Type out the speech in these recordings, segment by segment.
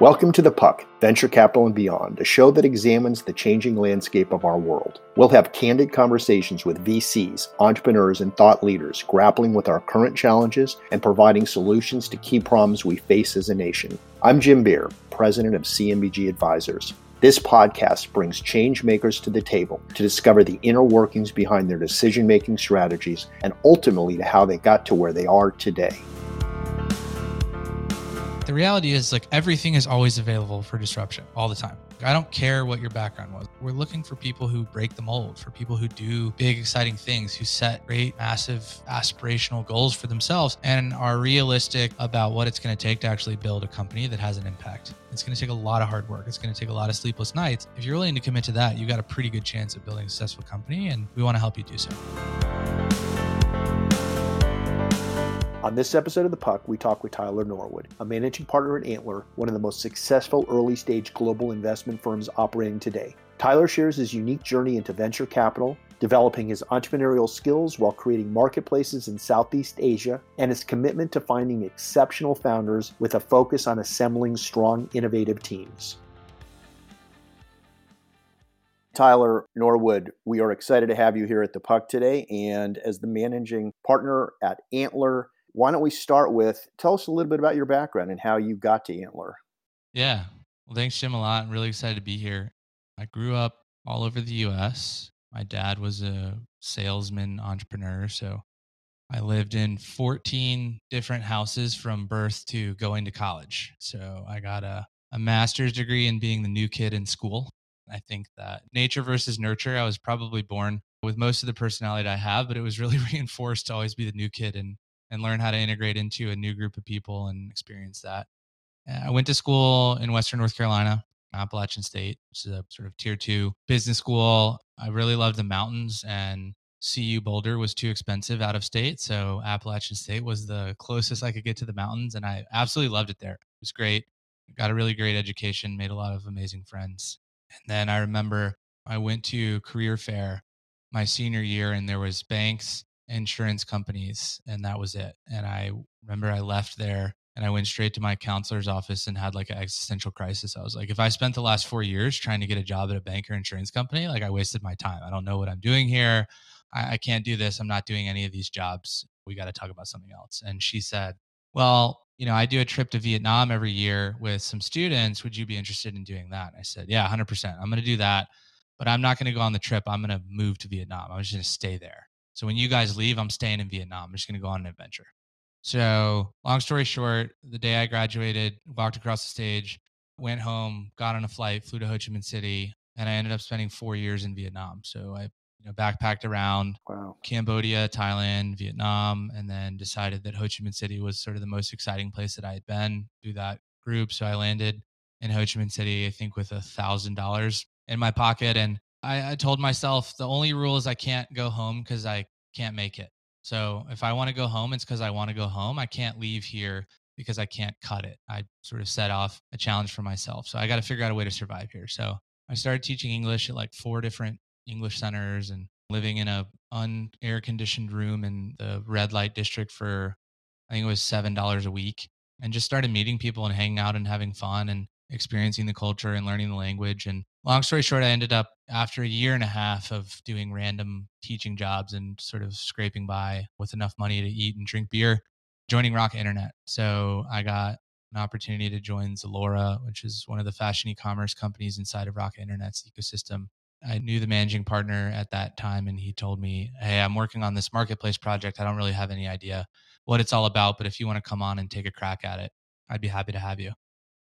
Welcome to The Puck, Venture Capital and Beyond, a show that examines the changing landscape of our world. We'll have candid conversations with VCs, entrepreneurs, and thought leaders grappling with our current challenges and providing solutions to key problems we face as a nation. I'm Jim Beer, president of CMBG Advisors. This podcast brings change makers to the table to discover the inner workings behind their decision making strategies and ultimately to how they got to where they are today the reality is like everything is always available for disruption all the time. I don't care what your background was. We're looking for people who break the mold, for people who do big, exciting things, who set great, massive, aspirational goals for themselves and are realistic about what it's going to take to actually build a company that has an impact. It's going to take a lot of hard work. It's going to take a lot of sleepless nights. If you're willing to commit to that, you've got a pretty good chance of building a successful company, and we want to help you do so. On this episode of The Puck, we talk with Tyler Norwood, a managing partner at Antler, one of the most successful early stage global investment firms operating today. Tyler shares his unique journey into venture capital, developing his entrepreneurial skills while creating marketplaces in Southeast Asia, and his commitment to finding exceptional founders with a focus on assembling strong, innovative teams. Tyler Norwood, we are excited to have you here at the Puck today. And as the managing partner at Antler, why don't we start with tell us a little bit about your background and how you got to Antler? Yeah. Well, thanks, Jim, a lot. I'm really excited to be here. I grew up all over the US. My dad was a salesman entrepreneur. So I lived in 14 different houses from birth to going to college. So I got a, a master's degree in being the new kid in school. I think that nature versus nurture, I was probably born with most of the personality I have, but it was really reinforced to always be the new kid and and learn how to integrate into a new group of people and experience that. Uh, I went to school in Western North Carolina, Appalachian State, which is a sort of tier two business school. I really loved the mountains and CU Boulder was too expensive out of state. So Appalachian State was the closest I could get to the mountains. And I absolutely loved it there. It was great. Got a really great education, made a lot of amazing friends. And then I remember I went to career fair my senior year and there was banks insurance companies and that was it. And I remember I left there and I went straight to my counselor's office and had like an existential crisis. I was like, if I spent the last four years trying to get a job at a bank or insurance company, like I wasted my time. I don't know what I'm doing here. I, I can't do this. I'm not doing any of these jobs. We got to talk about something else. And she said, well, you know, I do a trip to Vietnam every year with some students. Would you be interested in doing that? I said, yeah, 100%. I'm going to do that, but I'm not going to go on the trip. I'm going to move to Vietnam. I'm just going to stay there. So when you guys leave, I'm staying in Vietnam. I'm just going to go on an adventure. So, long story short, the day I graduated, walked across the stage, went home, got on a flight, flew to Ho Chi Minh City, and I ended up spending four years in Vietnam. So I you know, backpacked around wow. Cambodia, Thailand, Vietnam, and then decided that Ho Chi Minh City was sort of the most exciting place that I had been through that group. So I landed in Ho Chi Minh City, I think, with a thousand dollars in my pocket and I, I told myself the only rule is I can't go home because I can't make it. So if I want to go home, it's because I want to go home. I can't leave here because I can't cut it. I sort of set off a challenge for myself. So I got to figure out a way to survive here. So I started teaching English at like four different English centers and living in a unair conditioned room in the red light district for I think it was seven dollars a week and just started meeting people and hanging out and having fun and experiencing the culture and learning the language. And long story short, I ended up after a year and a half of doing random teaching jobs and sort of scraping by with enough money to eat and drink beer, joining Rocket Internet. So I got an opportunity to join Zalora, which is one of the fashion e-commerce companies inside of Rocket Internet's ecosystem. I knew the managing partner at that time, and he told me, Hey, I'm working on this marketplace project. I don't really have any idea what it's all about, but if you want to come on and take a crack at it, I'd be happy to have you.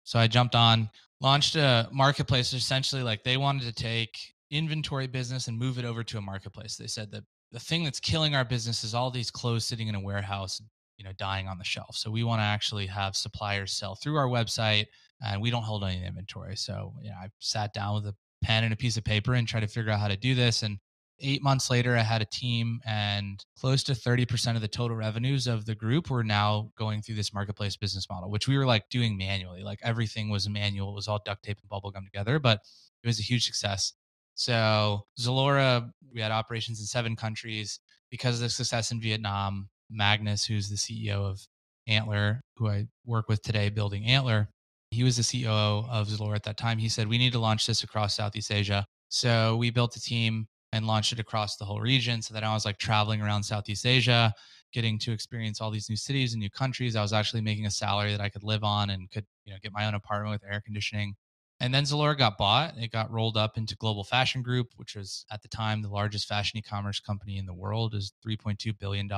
So I jumped on, launched a marketplace. Essentially, like they wanted to take inventory business and move it over to a marketplace. They said that the thing that's killing our business is all these clothes sitting in a warehouse, you know, dying on the shelf. So we want to actually have suppliers sell through our website, and we don't hold any inventory. So yeah, I sat down with a pen and a piece of paper and tried to figure out how to do this. And eight months later, I had a team, and close to 30% of the total revenues of the group were now going through this marketplace business model, which we were like doing manually. Like everything was manual, it was all duct tape and bubble gum together, but it was a huge success. So, Zalora, we had operations in seven countries because of the success in Vietnam. Magnus, who's the CEO of Antler, who I work with today building Antler, he was the COO of Zalora at that time. He said, We need to launch this across Southeast Asia. So we built a team and launched it across the whole region so that I was like traveling around Southeast Asia, getting to experience all these new cities and new countries. I was actually making a salary that I could live on and could, you know, get my own apartment with air conditioning. And then Zalora got bought. It got rolled up into Global Fashion Group, which was at the time the largest fashion e-commerce company in the world, is $3.2 billion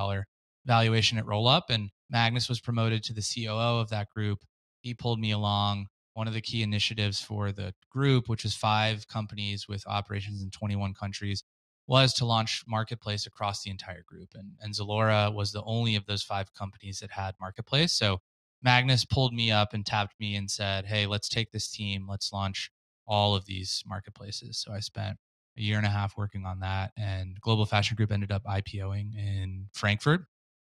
valuation at roll up. And Magnus was promoted to the COO of that group. He pulled me along. One of the key initiatives for the group, which is five companies with operations in 21 countries, was to launch marketplace across the entire group. And, and Zalora was the only of those five companies that had marketplace. So Magnus pulled me up and tapped me and said, Hey, let's take this team. Let's launch all of these marketplaces. So I spent a year and a half working on that. And Global Fashion Group ended up IPOing in Frankfurt.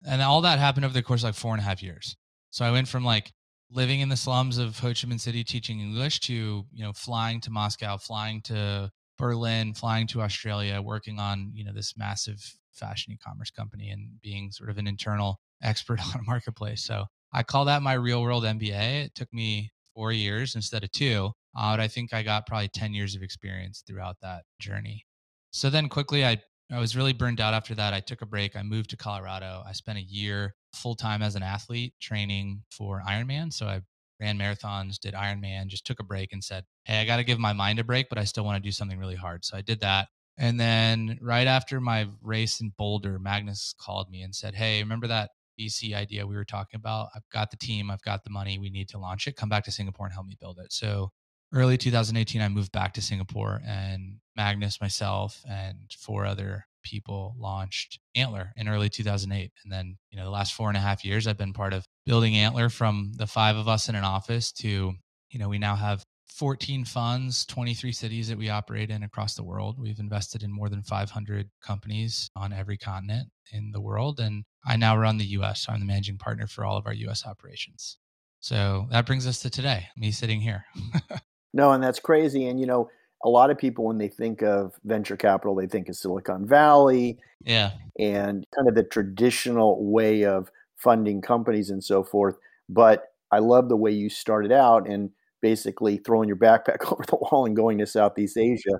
And all that happened over the course of like four and a half years. So I went from like living in the slums of Ho Chi Minh City teaching English to, you know, flying to Moscow, flying to Berlin, flying to Australia, working on, you know, this massive fashion e-commerce company and being sort of an internal expert on a marketplace. So I call that my real world MBA. It took me four years instead of two. Uh, but I think I got probably 10 years of experience throughout that journey. So then quickly, I, I was really burned out after that. I took a break. I moved to Colorado. I spent a year full time as an athlete training for Ironman. So I ran marathons, did Ironman, just took a break and said, Hey, I got to give my mind a break, but I still want to do something really hard. So I did that. And then right after my race in Boulder, Magnus called me and said, Hey, remember that VC idea we were talking about. I've got the team, I've got the money, we need to launch it. Come back to Singapore and help me build it. So early 2018, I moved back to Singapore and Magnus, myself, and four other people launched Antler in early 2008. And then, you know, the last four and a half years, I've been part of building Antler from the five of us in an office to, you know, we now have 14 funds, 23 cities that we operate in across the world. We've invested in more than 500 companies on every continent in the world. And I now run the US. So I'm the managing partner for all of our US operations. So that brings us to today, me sitting here. no, and that's crazy. And, you know, a lot of people, when they think of venture capital, they think of Silicon Valley. Yeah. And kind of the traditional way of funding companies and so forth. But I love the way you started out. And basically throwing your backpack over the wall and going to Southeast Asia.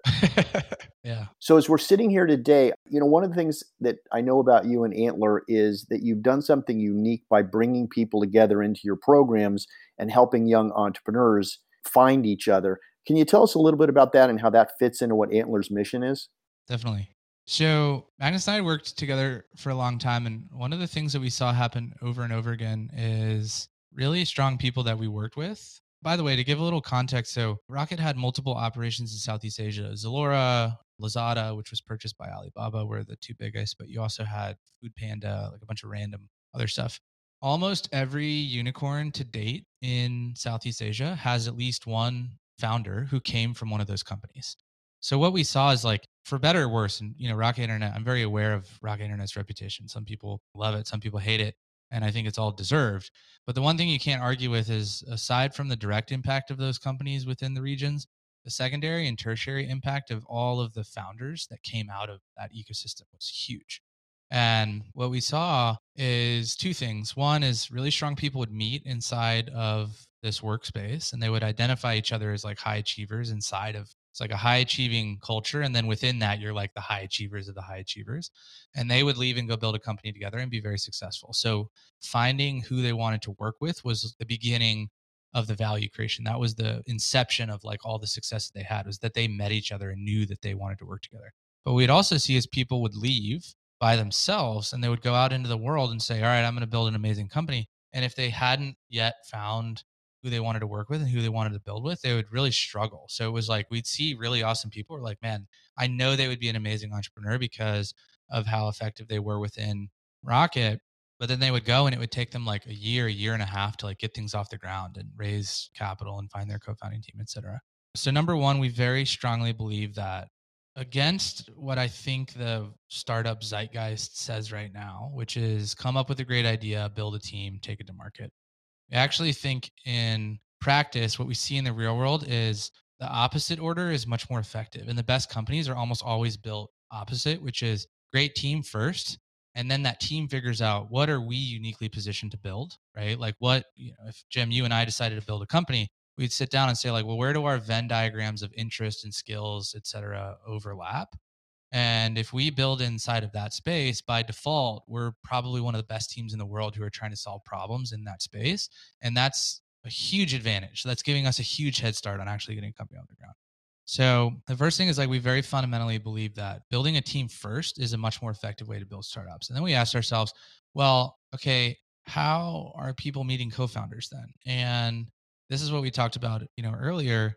yeah. So as we're sitting here today, you know, one of the things that I know about you and Antler is that you've done something unique by bringing people together into your programs and helping young entrepreneurs find each other. Can you tell us a little bit about that and how that fits into what Antler's mission is? Definitely. So Magnus and I worked together for a long time, and one of the things that we saw happen over and over again is really strong people that we worked with by the way, to give a little context, so Rocket had multiple operations in Southeast Asia. Zalora, Lazada, which was purchased by Alibaba, were the two biggest, but you also had Food Panda, like a bunch of random other stuff. Almost every unicorn to date in Southeast Asia has at least one founder who came from one of those companies. So what we saw is like, for better or worse, and you know, Rocket Internet, I'm very aware of Rocket Internet's reputation. Some people love it, some people hate it and I think it's all deserved. But the one thing you can't argue with is aside from the direct impact of those companies within the regions, the secondary and tertiary impact of all of the founders that came out of that ecosystem was huge. And what we saw is two things. One is really strong people would meet inside of this workspace and they would identify each other as like high achievers inside of it's like a high achieving culture. And then within that, you're like the high achievers of the high achievers. And they would leave and go build a company together and be very successful. So finding who they wanted to work with was the beginning of the value creation. That was the inception of like all the success that they had was that they met each other and knew that they wanted to work together. But we'd also see as people would leave by themselves and they would go out into the world and say, all right, I'm going to build an amazing company. And if they hadn't yet found who they wanted to work with and who they wanted to build with, they would really struggle. So it was like we'd see really awesome people. We're like, man, I know they would be an amazing entrepreneur because of how effective they were within Rocket. But then they would go and it would take them like a year, a year and a half to like get things off the ground and raise capital and find their co-founding team, et cetera. So number one, we very strongly believe that against what I think the startup zeitgeist says right now, which is come up with a great idea, build a team, take it to market. I actually think in practice, what we see in the real world is the opposite order is much more effective. And the best companies are almost always built opposite, which is great team first. And then that team figures out what are we uniquely positioned to build, right? Like what, you know, if Jim, you and I decided to build a company, we'd sit down and say like, well, where do our Venn diagrams of interest and skills, et cetera, overlap? And if we build inside of that space, by default, we're probably one of the best teams in the world who are trying to solve problems in that space. And that's a huge advantage. So that's giving us a huge head start on actually getting a company on the ground. So the first thing is like we very fundamentally believe that building a team first is a much more effective way to build startups. And then we asked ourselves, well, okay, how are people meeting co-founders then? And this is what we talked about, you know, earlier.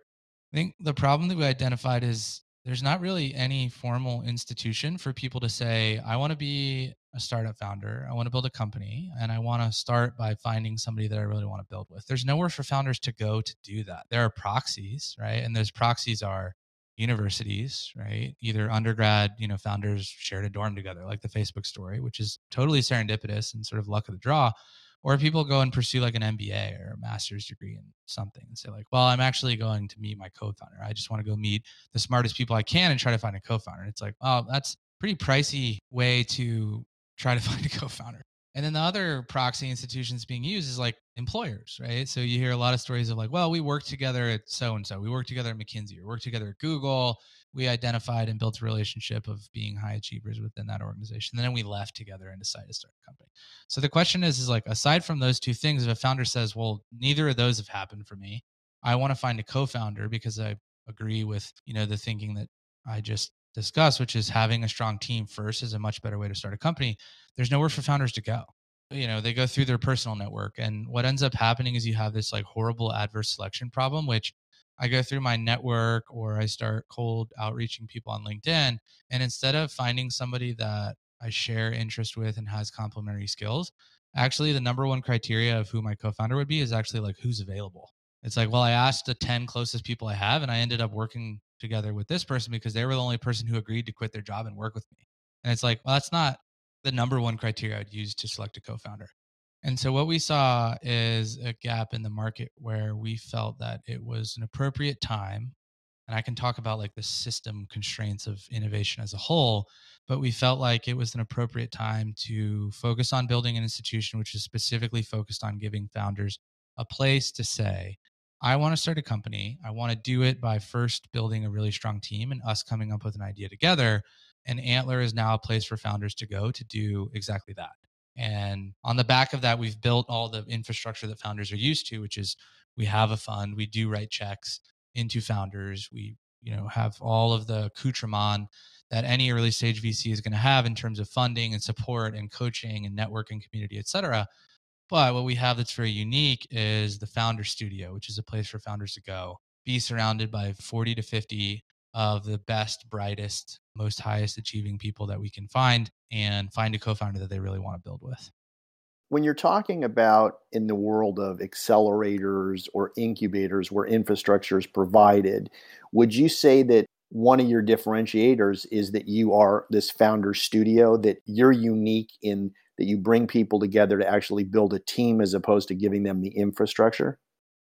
I think the problem that we identified is there's not really any formal institution for people to say, I want to be a startup founder. I want to build a company and I want to start by finding somebody that I really want to build with. There's nowhere for founders to go to do that. There are proxies, right? And those proxies are universities, right? Either undergrad, you know, founders shared a dorm together, like the Facebook story, which is totally serendipitous and sort of luck of the draw or people go and pursue like an MBA or a master's degree in something and say like, well, I'm actually going to meet my co-founder. I just want to go meet the smartest people I can and try to find a co-founder. And it's like, oh, that's pretty pricey way to try to find a co-founder. And then the other proxy institutions being used is like employers, right? So you hear a lot of stories of like, well, we work together at so and so, we work together at McKinsey, or work together at Google. We identified and built a relationship of being high achievers within that organization. And then we left together and decided to start a company. So the question is, is like, aside from those two things, if a founder says, well, neither of those have happened for me, I want to find a co-founder because I agree with, you know, the thinking that I just discussed, which is having a strong team first is a much better way to start a company. There's nowhere for founders to go. You know, they go through their personal network. And what ends up happening is you have this like horrible adverse selection problem, which I go through my network or I start cold outreaching people on LinkedIn. And instead of finding somebody that I share interest with and has complementary skills, actually the number one criteria of who my co-founder would be is actually like who's available. It's like, well, I asked the 10 closest people I have and I ended up working together with this person because they were the only person who agreed to quit their job and work with me. And it's like, well, that's not the number one criteria I'd use to select a co founder. And so what we saw is a gap in the market where we felt that it was an appropriate time. And I can talk about like the system constraints of innovation as a whole, but we felt like it was an appropriate time to focus on building an institution which is specifically focused on giving founders a place to say, I want to start a company. I want to do it by first building a really strong team and us coming up with an idea together. And Antler is now a place for founders to go to do exactly that. And on the back of that, we've built all the infrastructure that founders are used to, which is we have a fund, we do write checks into founders, we you know have all of the accoutrement that any early stage VC is going to have in terms of funding and support and coaching and networking community, et cetera. But what we have that's very unique is the founder studio, which is a place for founders to go, be surrounded by 40 to 50 of the best, brightest, most highest achieving people that we can find and find a co founder that they really want to build with. When you're talking about in the world of accelerators or incubators where infrastructure is provided, would you say that one of your differentiators is that you are this founder studio, that you're unique in that you bring people together to actually build a team as opposed to giving them the infrastructure?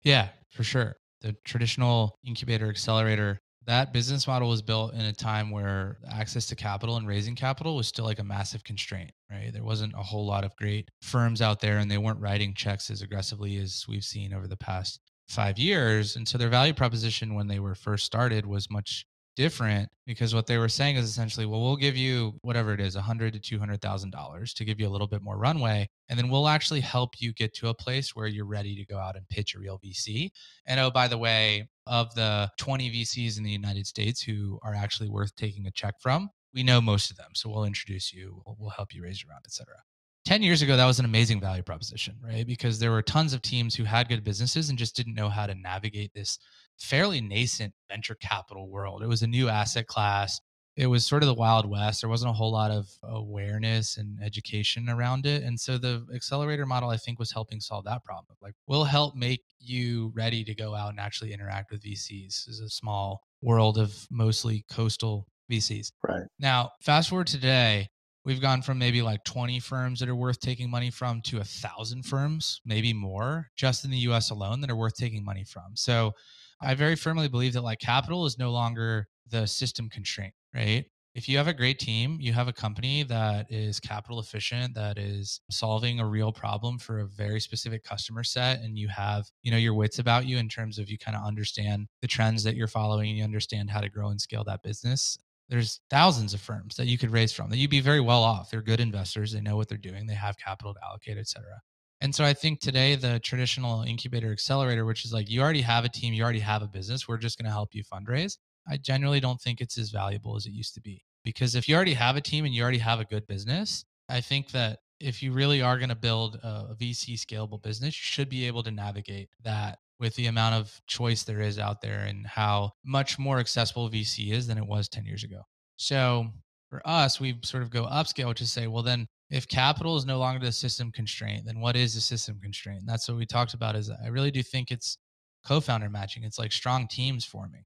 Yeah, for sure. The traditional incubator accelerator, that business model was built in a time where access to capital and raising capital was still like a massive constraint, right? There wasn't a whole lot of great firms out there and they weren't writing checks as aggressively as we've seen over the past five years. And so their value proposition when they were first started was much different because what they were saying is essentially, well, we'll give you whatever it is, a hundred to two hundred thousand dollars to give you a little bit more runway, and then we'll actually help you get to a place where you're ready to go out and pitch a real VC. And oh, by the way, of the 20 VCs in the United States who are actually worth taking a check from, we know most of them, so we'll introduce you, we'll, we'll help you raise your round, et cetera. 10 years ago, that was an amazing value proposition, right? Because there were tons of teams who had good businesses and just didn't know how to navigate this fairly nascent venture capital world. It was a new asset class. It was sort of the Wild West. There wasn't a whole lot of awareness and education around it. And so the accelerator model, I think, was helping solve that problem. Like, we'll help make you ready to go out and actually interact with VCs. This is a small world of mostly coastal VCs. Right. Now, fast forward today, we've gone from maybe like 20 firms that are worth taking money from to a thousand firms, maybe more, just in the US alone that are worth taking money from. So I very firmly believe that like capital is no longer the system constraint, right? if you have a great team, you have a company that is capital efficient, that is solving a real problem for a very specific customer set, and you have, you know, your wits about you in terms of you kind of understand the trends that you're following, and you understand how to grow and scale that business. There's thousands of firms that you could raise from that you'd be very well off. They're good investors, they know what they're doing, they have capital to allocate, et cetera. And so I think today the traditional incubator accelerator, which is like you already have a team, you already have a business, we're just going to help you fundraise. I generally don't think it's as valuable as it used to be. Because if you already have a team and you already have a good business, I think that if you really are going to build a VC scalable business, you should be able to navigate that with the amount of choice there is out there and how much more accessible VC is than it was 10 years ago. So for us, we sort of go upscale, is say, well, then if capital is no longer the system constraint, then what is the system constraint? And that's what we talked about is I really do think it's co-founder matching. It's like strong teams forming.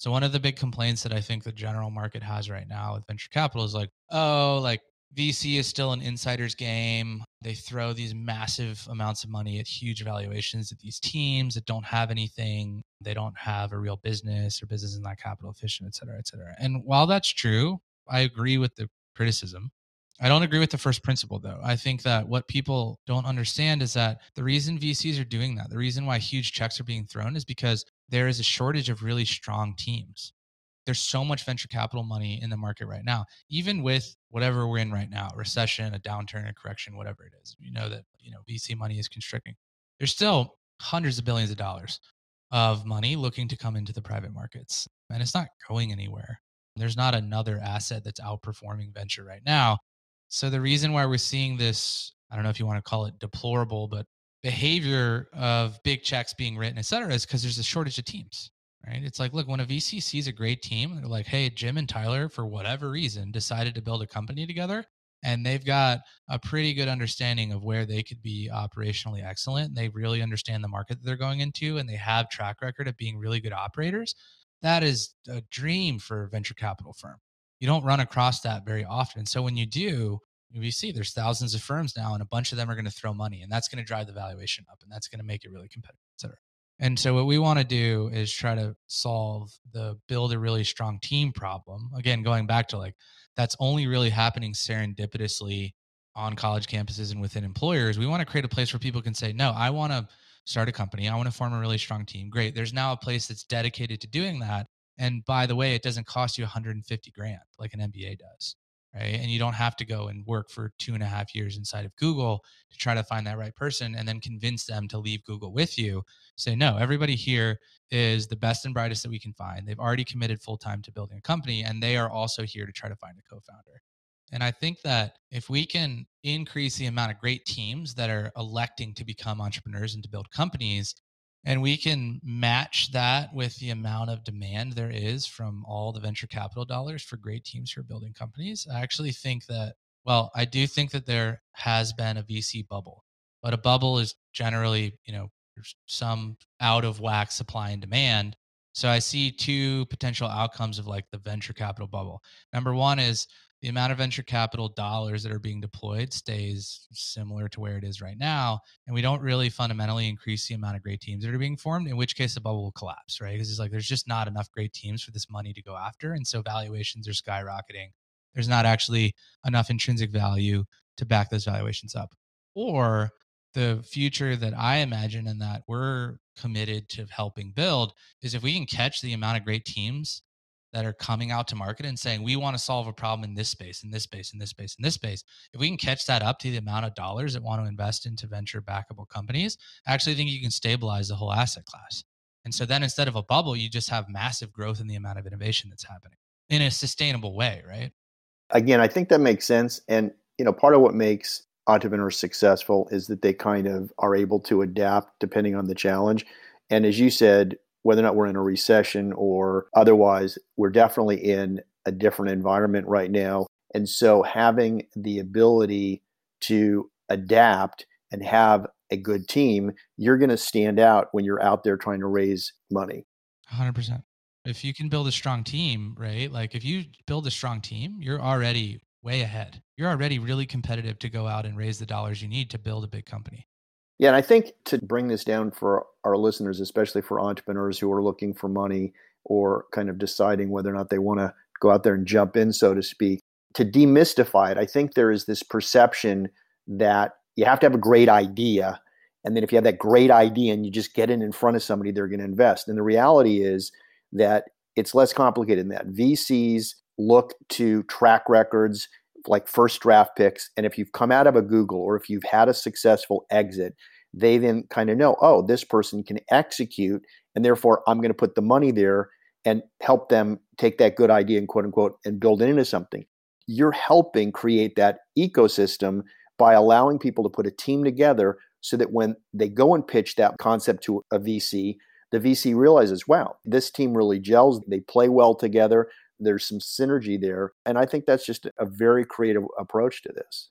So one of the big complaints that I think the general market has right now with venture capital is like, oh, like VC is still an insider's game. They throw these massive amounts of money at huge valuations at these teams that don't have anything. They don't have a real business or business is not capital efficient, et cetera, et cetera. And while that's true, I agree with the criticism. I don't agree with the first principle, though. I think that what people don't understand is that the reason VCs are doing that, the reason why huge checks are being thrown is because there is a shortage of really strong teams. There's so much venture capital money in the market right now, even with whatever we're in right now, recession, a downturn, a correction, whatever it is. You know that, you know, VC money is constricting. There's still hundreds of billions of dollars of money looking to come into the private markets, and it's not going anywhere. There's not another asset that's outperforming venture right now so the reason why we're seeing this, I don't know if you want to call it deplorable, but behavior of big checks being written, et cetera, is because there's a shortage of teams. Right. It's like, look, when a VC sees a great team, they're like, hey, Jim and Tyler, for whatever reason, decided to build a company together. And they've got a pretty good understanding of where they could be operationally excellent. They really understand the market that they're going into and they have track record of being really good operators. That is a dream for a venture capital firm you don't run across that very often. So when you do, we see there's thousands of firms now, and a bunch of them are going to throw money, and that's going to drive the valuation up, and that's going to make it really competitive, et cetera. And so what we want to do is try to solve the build a really strong team problem. Again, going back to like that's only really happening serendipitously on college campuses and within employers. We want to create a place where people can say, "No, I want to start a company. I want to form a really strong team." Great. There's now a place that's dedicated to doing that and by the way, it doesn't cost you 150 grand like an MBA does. Right. And you don't have to go and work for two and a half years inside of Google to try to find that right person and then convince them to leave Google with you. Say, no, everybody here is the best and brightest that we can find. They've already committed full time to building a company and they are also here to try to find a co founder. And I think that if we can increase the amount of great teams that are electing to become entrepreneurs and to build companies, and we can match that with the amount of demand there is from all the venture capital dollars for great teams who are building companies. I actually think that, well, I do think that there has been a VC bubble, but a bubble is generally, you know, some out of whack supply and demand. So I see two potential outcomes of like the venture capital bubble. Number one is the amount of venture capital dollars that are being deployed stays similar to where it is right now. And we don't really fundamentally increase the amount of great teams that are being formed, in which case the bubble will collapse, right? Because it's like there's just not enough great teams for this money to go after. And so valuations are skyrocketing. There's not actually enough intrinsic value to back those valuations up. Or the future that I imagine and that we're committed to helping build is if we can catch the amount of great teams that are coming out to market and saying we want to solve a problem in this space in this space in this space in this space. If we can catch that up to the amount of dollars that want to invest into venture backable companies i actually think you can stabilize the whole asset class. And so then instead of a bubble you just have massive growth in the amount of innovation that's happening in a sustainable way right? Again i think that makes sense and you know part of what makes entrepreneurs successful is that they kind of are able to adapt depending on the challenge. And as you said whether or not we're in a recession or otherwise, we're definitely in a different environment right now. And so having the ability to adapt and have a good team, you're going to stand out when you're out there trying to raise money. 100%. If you can build a strong team, right? Like if you build a strong team, you're already way ahead. You're already really competitive to go out and raise the dollars you need to build a big company. Yeah, and I think to bring this down for our listeners, especially for entrepreneurs who are looking for money or kind of deciding whether or not they want to go out there and jump in, so to speak. To demystify it, I think there is this perception that you have to have a great idea. And then if you have that great idea and you just get it in front of somebody, they're going to invest. And the reality is that it's less complicated than that. VCs look to track records like first draft picks. And if you've come out of a Google or if you've had a successful exit, they then kind of know, oh, this person can execute. And therefore, I'm going to put the money there and help them take that good idea and quote unquote and build it into something. You're helping create that ecosystem by allowing people to put a team together so that when they go and pitch that concept to a VC, the VC realizes, wow, this team really gels. They play well together. There's some synergy there. And I think that's just a very creative approach to this.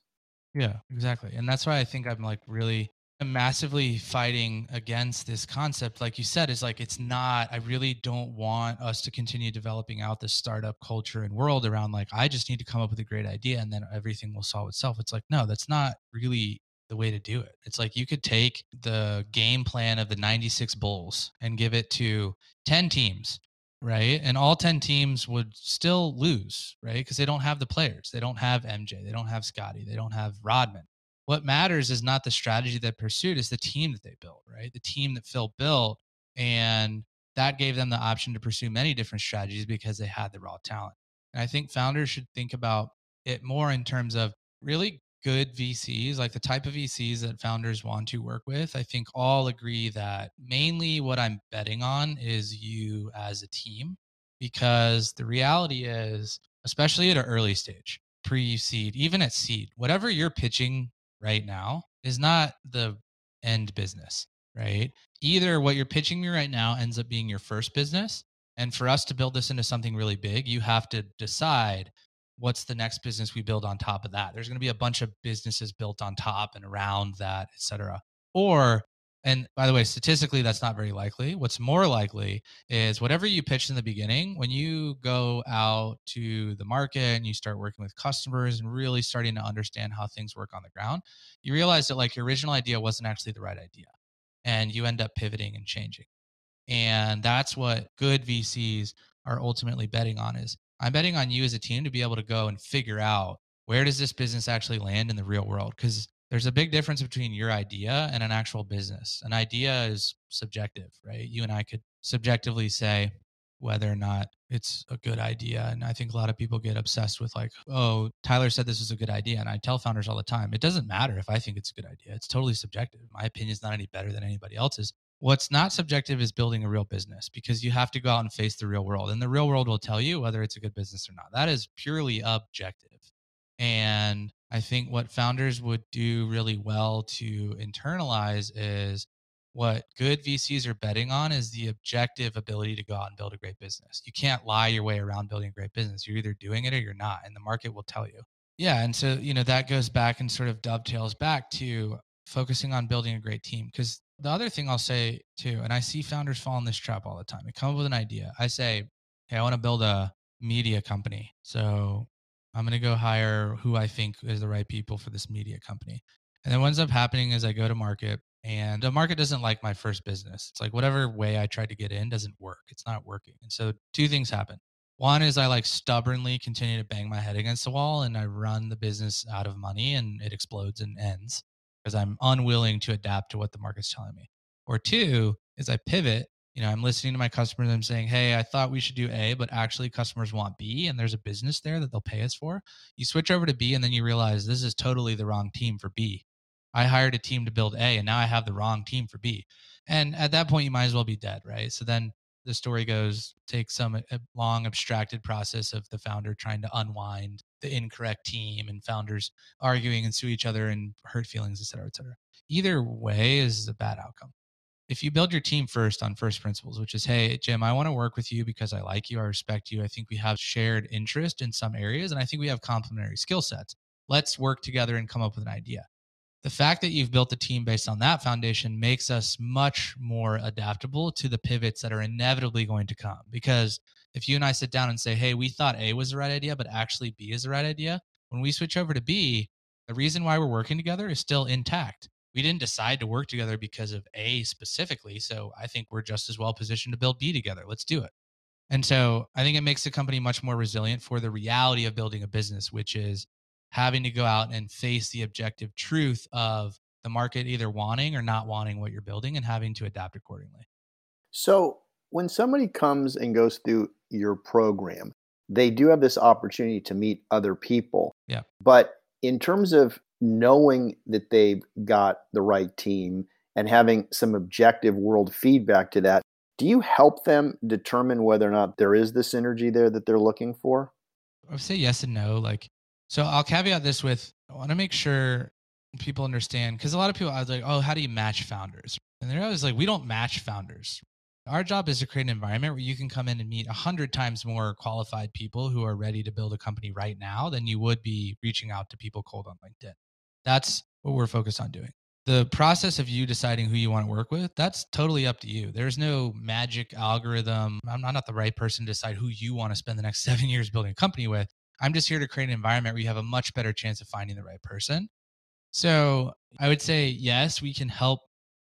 Yeah, exactly. And that's why I think I'm like really uh, massively fighting against this concept like you said is like it's not i really don't want us to continue developing out this startup culture and world around like i just need to come up with a great idea and then everything will solve itself it's like no that's not really the way to do it it's like you could take the game plan of the 96 bulls and give it to 10 teams right? And all 10 teams would still lose right? Because they don't have the players. They don't have mj they don't have Scottie. They don't have rodman. What matters is not the strategy that pursued it's the team that they built right? The team that phil built and that gave them the option to pursue many different strategies because they had the raw talent. And i think founders should think about it more in terms of really good vcs like the type of vcs that founders want to work with i think all agree that mainly what i'm betting on is you as a team because the reality is especially at an early stage pre seed even at seed whatever you're pitching right now is not the end business, right? Either what you're pitching me right now ends up being your first business. And for us to build this into something really big, you have to decide what's the next business we build on top of that. There's going to be a bunch of businesses built on top and around that, et cetera. Or and by the way, statistically, that's not very likely. What's more likely is whatever you pitch in the beginning, when you go out to the market and you start working with customers and really starting to understand how things work on the ground, you realize that like your original idea wasn't actually the right idea. And you end up pivoting and changing. And that's what good VCs are ultimately betting on is I'm betting on you as a team to be able to go and figure out where does this business actually land in the real world? Because there's a big difference between your idea and an actual business. An idea is subjective, right? You and I could subjectively say whether or not it's a good idea. And I think a lot of people get obsessed with like, oh, Tyler said this was a good idea. And I tell founders all the time, it doesn't matter if I think it's a good idea. It's totally subjective. My opinion is not any better than anybody else's. What's not subjective is building a real business because you have to go out and face the real world. And the real world will tell you whether it's a good business or not. That is purely objective. And I think what founders would do really well to internalize is what good VCs are betting on is the objective ability to go out and build a great business. You can't lie your way around building a great business. You're either doing it or you're not, and the market will tell you. Yeah. And so, you know, that goes back and sort of dovetails back to focusing on building a great team. Because the other thing I'll say too, and I see founders fall in this trap all the time. They come up with an idea. I say, Hey, I want to build a media company. So I'm going to go hire who I think is the right people for this media company. And then what ends up happening is I go to market and the market doesn't like my first business. It's like whatever way I tried to get in doesn't work. It's not working. And so two things happen. One is I like stubbornly continue to bang my head against the wall and I run the business out of money and it explodes and ends because I'm unwilling to adapt to what the market's telling me. Or two is I pivot you know i'm listening to my customers i'm saying hey i thought we should do a but actually customers want b and there's a business there that they'll pay us for. You switch over to b and then you realize this is totally the wrong team for b. I hired a team to build a and now i have the wrong team for b. And at that point you might as well be dead right? So then the story goes take some uh, long abstracted process of the founder trying to unwind the incorrect team and founders arguing and sue each other and hurt feelings et cetera et cetera either way is a bad outcome if you build your team first on first principles, which is, hey, Jim, I want to work with you because I like you, I respect you. I think we have shared interest in some areas, and I think we have complementary skill sets. Let's work together and come up with an idea. The fact that you've built a team based on that foundation makes us much more adaptable to the pivots that are inevitably going to come. Because if you and I sit down and say, hey, we thought A was the right idea, but actually B is the right idea, when we switch over to B, the reason why we're working together is still intact we didn't decide to work together because of A specifically. So I think we're just as well positioned to build B together. Let's do it. And so I think it makes the company much more resilient for the reality of building a business, which is having to go out and face the objective truth of the market either wanting or not wanting what you're building and having to adapt accordingly. So, when somebody comes and goes through your program, they do have this opportunity to meet other people. Yeah. But in terms of knowing that they've got the right team and having some objective world feedback to that, do you help them determine whether or not there is the synergy there that they're looking for? I would say yes and no. Like, so I'll caveat this with I want to make sure people understand because a lot of people I was like, oh, how do you match founders? And they're always like, we don't match founders. Our job is to create an environment where you can come in and meet a hundred times more qualified people who are ready to build a company right now than you would be reaching out to people cold on LinkedIn. That's what we're focused on doing. The process of you deciding who you want to work with, that's totally up to you. There's no magic algorithm. I'm not the right person to decide who you want to spend the next seven years building a company with. I'm just here to create an environment where you have a much better chance of finding the right person. So I would say, yes, we can help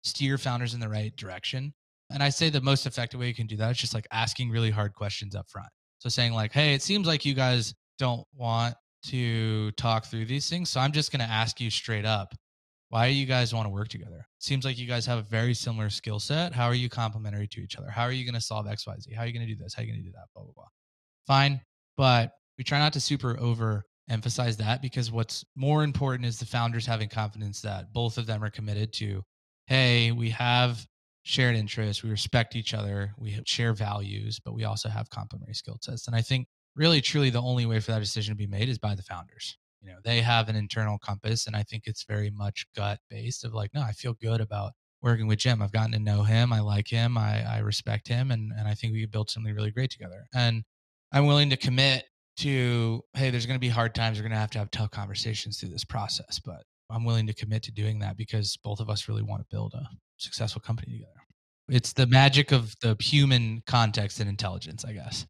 steer founders in the right direction. And I say the most effective way you can do that is just like asking really hard questions up front. So saying, like, hey, it seems like you guys don't want to talk through these things. So I'm just going to ask you straight up why do you guys want to work together? Seems like you guys have a very similar skill set. How are you complementary to each other? How are you going to solve XYZ? How are you going to do this? How are you going to do that? Blah, blah, blah. Fine. But we try not to super over emphasize that because what's more important is the founders having confidence that both of them are committed to, hey, we have shared interests, we respect each other, we share values, but we also have complementary skill sets. And I think really truly the only way for that decision to be made is by the founders. You know they have an internal compass and i think it's very much gut based of like no i feel good about working with jim. I've gotten to know him. I like him. I, I respect him and, and i think we could build something really great together. And i'm willing to commit to hey there's going to be hard times. We're going to have to have tough conversations through this process. But i'm willing to commit to doing that because both of us really want to build a successful company together it's the magic of the human context and intelligence i guess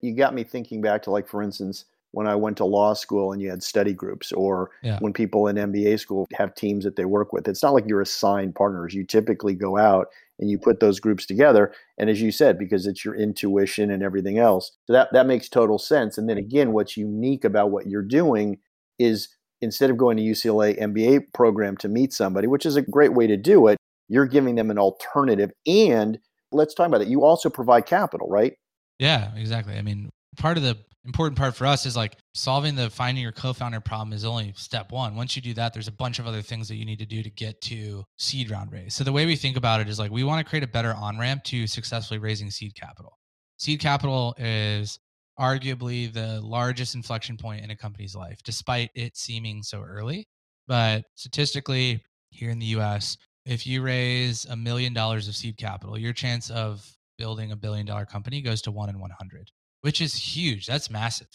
you got me thinking back to like for instance when I went to law school and you had study groups, or yeah. when people in MBA school have teams that they work with. It's not like you're assigned partners. You typically go out and you put those groups together. And as you said, because it's your intuition and everything else, so that that makes total sense. And then again, what's unique about what you're doing is instead of going to UCLA MBA program to meet somebody, which is a great way to do it, you're giving them an alternative. And let's talk about it. You also provide capital, right? Yeah, exactly. I mean, part of the important part for us is like solving the finding your co-founder problem is only step one. Once you do that, there's a bunch of other things that you need to do to get to seed round raise. So the way we think about it is like we want to create a better on-ramp to successfully raising seed capital. Seed capital is arguably the largest inflection point in a company's life, despite it seeming so early. But statistically, here in the US, if you raise a million dollars of seed capital, your chance of building a billion dollar company goes to one in 100, which is huge. That's massive,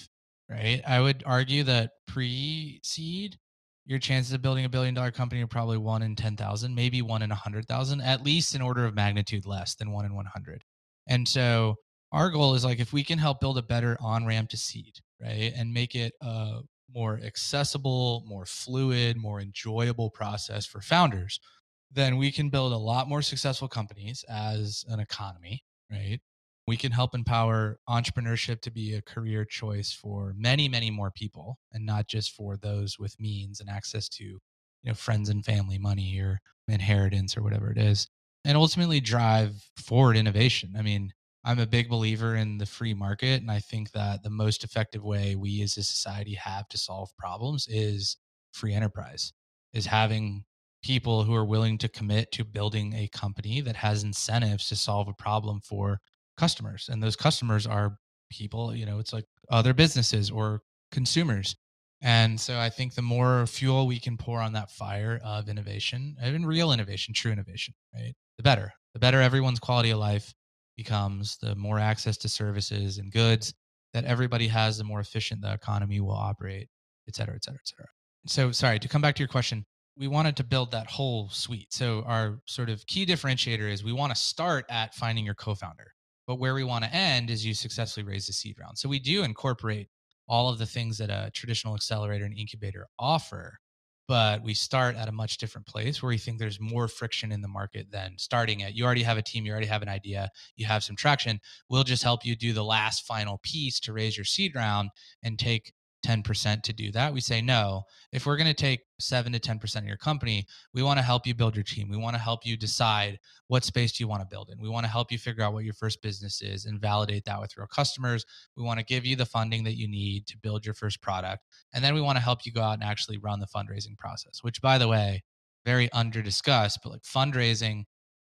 right? I would argue that pre seed, your chances of building a billion dollar company are probably one in 10,000, maybe one in 100,000, at least in order of magnitude less than one in 100. And so our goal is like if we can help build a better on ramp to seed, right? And make it a more accessible, more fluid, more enjoyable process for founders, then we can build a lot more successful companies as an economy right? We can help empower entrepreneurship to be a career choice for many, many more people and not just for those with means and access to, you know, friends and family money or inheritance or whatever it is. And ultimately drive forward innovation. I mean, I'm a big believer in the free market. And I think that the most effective way we as a society have to solve problems is free enterprise, is having people who are willing to commit to building a company that has incentives to solve a problem for customers and those customers are people you know it's like other businesses or consumers and so i think the more fuel we can pour on that fire of innovation even real innovation true innovation right the better the better everyone's quality of life becomes the more access to services and goods that everybody has the more efficient the economy will operate et cetera et cetera et cetera so sorry to come back to your question we wanted to build that whole suite. So our sort of key differentiator is we want to start at finding your co-founder, but where we want to end is you successfully raise the seed round. So we do incorporate all of the things that a traditional accelerator and incubator offer, but we start at a much different place where we think there's more friction in the market than starting it. you already have a team you already have an idea you have some traction we'll just help you do the last final piece to raise your seed round and take 10% to do that. We say, no, if we're going to take 7 to 10% of your company, we want to help you build your team. We want to help you decide what space do you want to build in. We want to help you figure out what your first business is and validate that with real customers. We want to give you the funding that you need to build your first product. And then we want to help you go out and actually run the fundraising process, which, by the way, very under discussed, but like fundraising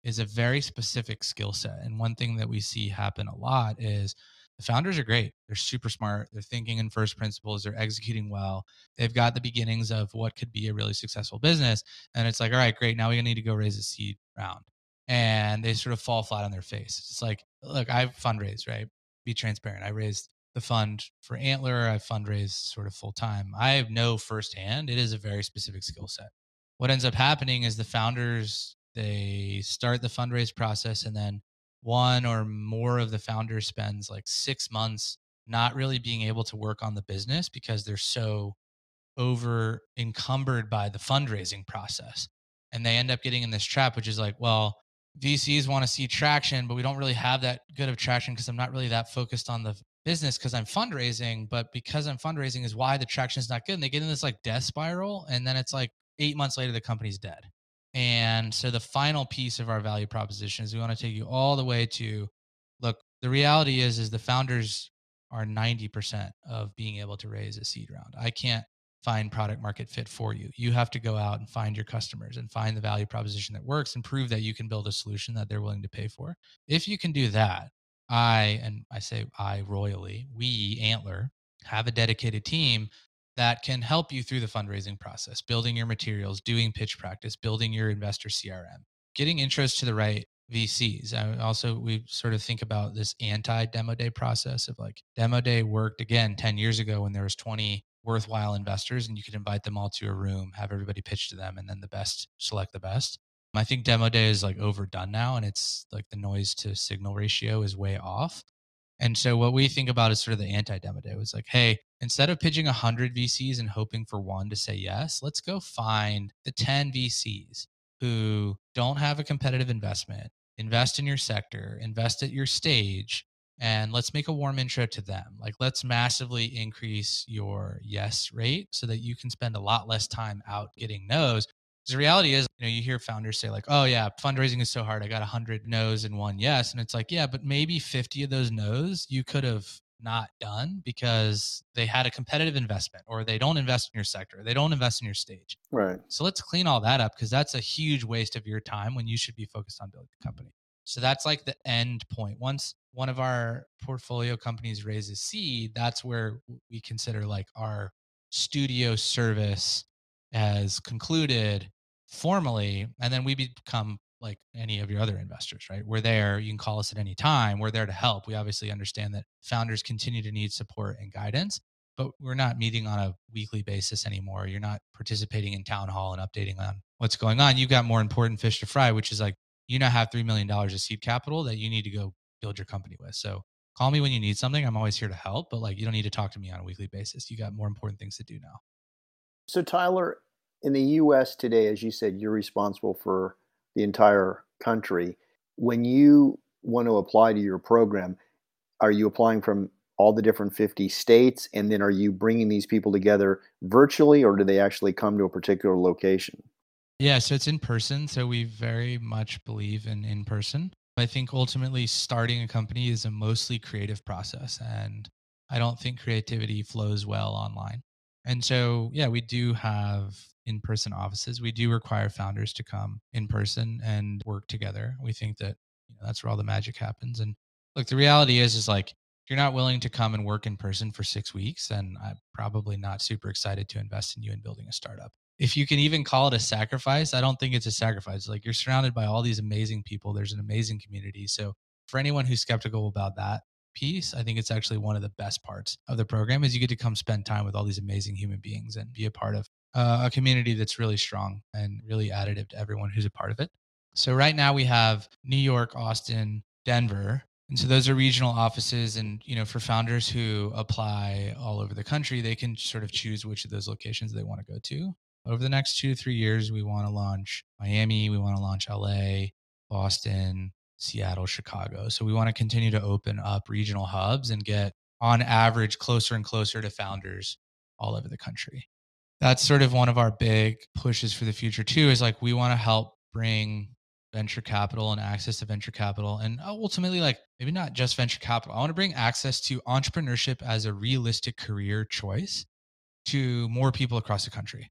is a very specific skill set. And one thing that we see happen a lot is, the founders are great. They're super smart. They're thinking in first principles. They're executing well. They've got the beginnings of what could be a really successful business. And it's like, all right, great. Now we need to go raise a seed round. And they sort of fall flat on their face. It's like, look, I've fundraised, right? Be transparent. I raised the fund for Antler. I fundraised sort of full time. I have know firsthand it is a very specific skill set. What ends up happening is the founders, they start the fundraise process and then one or more of the founders spends like six months not really being able to work on the business because they're so over encumbered by the fundraising process. And they end up getting in this trap, which is like, well, VCs want to see traction, but we don't really have that good of traction because I'm not really that focused on the business because I'm fundraising. But because I'm fundraising is why the traction is not good. And they get in this like death spiral. And then it's like eight months later, the company's dead. And so the final piece of our value proposition is we want to take you all the way to look, the reality is is the founders are 90% of being able to raise a seed round. I can't find product market fit for you. You have to go out and find your customers and find the value proposition that works and prove that you can build a solution that they're willing to pay for. If you can do that, I and I say I royally, we Antler have a dedicated team that can help you through the fundraising process, building your materials, doing pitch practice, building your investor CRM, getting interest to the right VCs. I also, we sort of think about this anti demo day process of like demo day worked again 10 years ago when there was 20 worthwhile investors and you could invite them all to a room, have everybody pitch to them, and then the best select the best. I think demo day is like overdone now and it's like the noise to signal ratio is way off. And so what we think about is sort of the anti-demo day. It's like, hey, instead of pitching 100 VCs and hoping for one to say yes, let's go find the 10 VCs who don't have a competitive investment, invest in your sector, invest at your stage, and let's make a warm intro to them. Like, let's massively increase your yes rate so that you can spend a lot less time out getting no's the reality is, you know, you hear founders say like, "Oh yeah, fundraising is so hard. I got 100 no's and one yes." And it's like, "Yeah, but maybe 50 of those no's you could have not done because they had a competitive investment or they don't invest in your sector. They don't invest in your stage." Right. So let's clean all that up because that's a huge waste of your time when you should be focused on building the company. So that's like the end point. Once one of our portfolio companies raises seed, that's where we consider like our studio service has concluded formally and then we become like any of your other investors right? We're there you can call us at any time we're there to help. We obviously understand that founders continue to need support and guidance but we're not meeting on a weekly basis anymore. You're not participating in town hall and updating on what's going on. You've got more important fish to fry which is like you now have $3 million of seed capital that you need to go build your company with. So call me when you need something. I'm always here to help but like you don't need to talk to me on a weekly basis. You got more important things to do now. So tyler in the US today, as you said, you're responsible for the entire country. When you want to apply to your program, are you applying from all the different 50 states? And then are you bringing these people together virtually or do they actually come to a particular location? Yeah, so it's in person. So we very much believe in in person. I think ultimately starting a company is a mostly creative process. And I don't think creativity flows well online. And so, yeah, we do have in person offices. We do require founders to come in person and work together. We think that you know, that's where all the magic happens. And look, the reality is, is like, if you're not willing to come and work in person for six weeks, then I'm probably not super excited to invest in you in building a startup. If you can even call it a sacrifice, I don't think it's a sacrifice. Like you're surrounded by all these amazing people. There's an amazing community. So for anyone who's skeptical about that piece, I think it's actually one of the best parts of the program is you get to come spend time with all these amazing human beings and be a part of uh, a community that's really strong and really additive to everyone who's a part of it. So right now we have New York, Austin, Denver, and so those are regional offices. And you know, for founders who apply all over the country, they can sort of choose which of those locations they want to go to. over the next two to three years, we want to launch Miami, we want to launch LA, Boston, Seattle, Chicago. So we want to continue to open up regional hubs and get on average closer and closer to founders all over the country. That's sort of one of our big pushes for the future too is like we want to help bring venture capital and access to venture capital and uh, ultimately like maybe not just venture capital. I want to bring access to entrepreneurship as a realistic career choice to more people across the country.